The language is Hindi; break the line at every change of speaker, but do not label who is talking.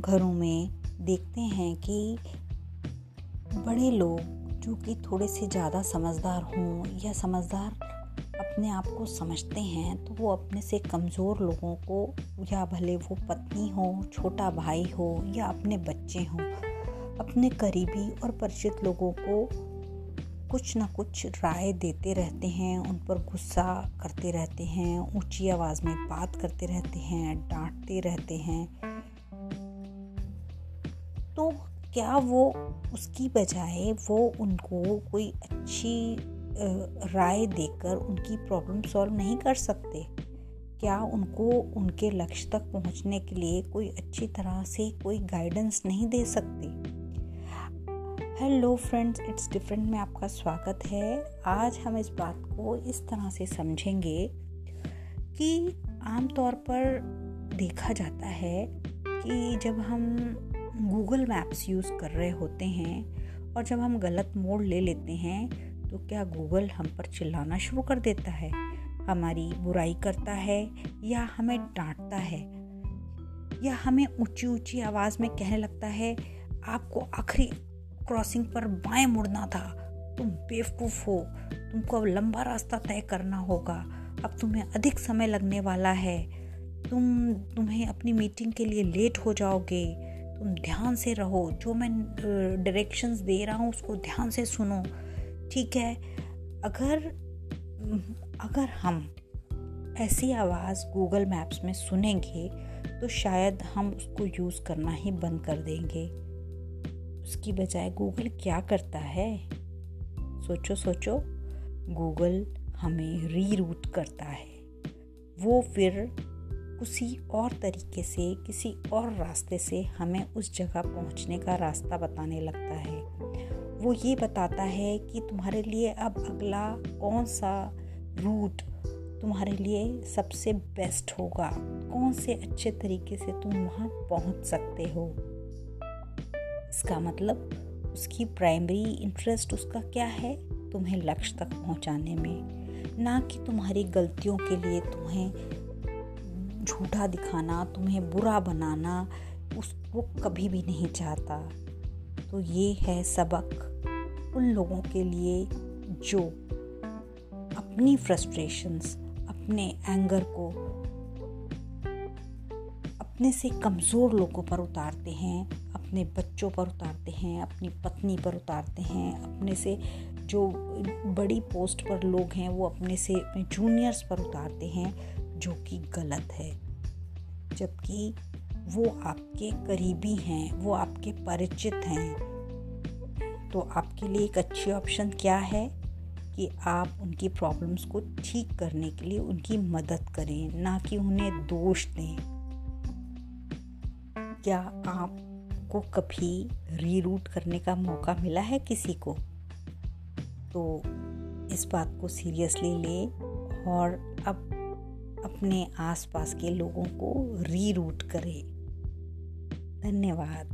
घरों में देखते हैं कि बड़े लोग जो कि थोड़े से ज़्यादा समझदार हों या समझदार अपने आप को समझते हैं तो वो अपने से कमज़ोर लोगों को या भले वो पत्नी हो, छोटा भाई हो या अपने बच्चे हों, अपने करीबी और परिचित लोगों को कुछ ना कुछ राय देते रहते हैं, उन पर गुस्सा करते रहते हैं, ऊँची आवाज़ में बात करते रहते हैं, डांटते रहते हैं। तो क्या वो उसकी बजाय वो उनको कोई अच्छी राय देकर उनकी प्रॉब्लम सॉल्व नहीं कर सकते? क्या उनको उनके लक्ष्य तक पहुँचने के लिए कोई अच्छी तरह से कोई गाइडेंस नहीं दे सकते? हेलो फ्रेंड्स इट्स डिफरेंट में आपका स्वागत है। आज हम इस बात को इस तरह से समझेंगे कि आमतौर पर देखा जाता है कि जब हम गूगल मैप्स यूज़ कर रहे होते हैं और जब हम गलत मोड़ ले लेते हैं तो क्या गूगल हम पर चिल्लाना शुरू कर देता है? हमारी बुराई करता है या हमें डांटता है? या हमें ऊँची ऊँची आवाज़ में कहने लगता है, आपको आखिरी क्रॉसिंग पर बाएँ मुड़ना था। तुम बेवकूफ़ हो। तुमको अब लंबा रास्ता तय करना होगा। अब तुम्हें अधिक समय लगने वाला है। तुम, तुम्हें अपनी मीटिंग के लिए लेट हो जाओगे। तुम ध्यान से रहो, जो मैं डायरेक्शंस दे रहा हूँ, उसको ध्यान से सुनो, ठीक है? अगर अगर हम ऐसी आवाज़ गूगल मैप्स में सुनेंगे तो शायद हम उसको यूज़ करना ही बंद कर देंगे। उसकी बजाय गूगल क्या करता है? सोचो सोचो। गूगल हमें रीरूट करता है। वो फिर किसी और तरीके से, किसी और रास्ते से हमें उस जगह पहुँचने का रास्ता बताने लगता है। वो ये बताता है कि तुम्हारे लिए अब अगला कौन सा रूट तुम्हारे लिए सबसे बेस्ट होगा? कौन से अच्छे तरीके से तुम वहाँ पहुँच सकते हो? इसका मतलब उसकी प्राइमरी इंटरेस्ट उसका क्या है? तुम्हें लक्ष्य तक पहुँचाने में। ना कि तुम्हारी गलतियों के लिए तुम्हें झूठा दिखाना, तुम्हें बुरा बनाना, उसको कभी भी नहीं चाहता। तो ये है सबक उन लोगों के लिए जो अपनी फ्रस्ट्रेशंस अपने एंगर को अपने से कमज़ोर लोगों पर उतारते हैं, अपने बच्चों पर उतारते हैं, अपनी पत्नी पर उतारते हैं, अपने से जो बड़ी पोस्ट पर लोग हैं, वो अपने से अपने जूनियर्स पर उतारते हैं, जो कि गलत है। जबकि वो आपके करीबी हैं, वो आपके परिचित हैं। तो आपके लिए एक अच्छी ऑप्शन क्या है? कि आप उनकी प्रॉब्लम्स को ठीक करने के लिए उनकी मदद करें, ना कि उन्हें दोष दें। क्या आपको कभी रीरूट करने का मौका मिला है किसी को? तो इस बात को सीरियसली लें और अब अपने आसपास के लोगों को रीरूट करें। धन्यवाद।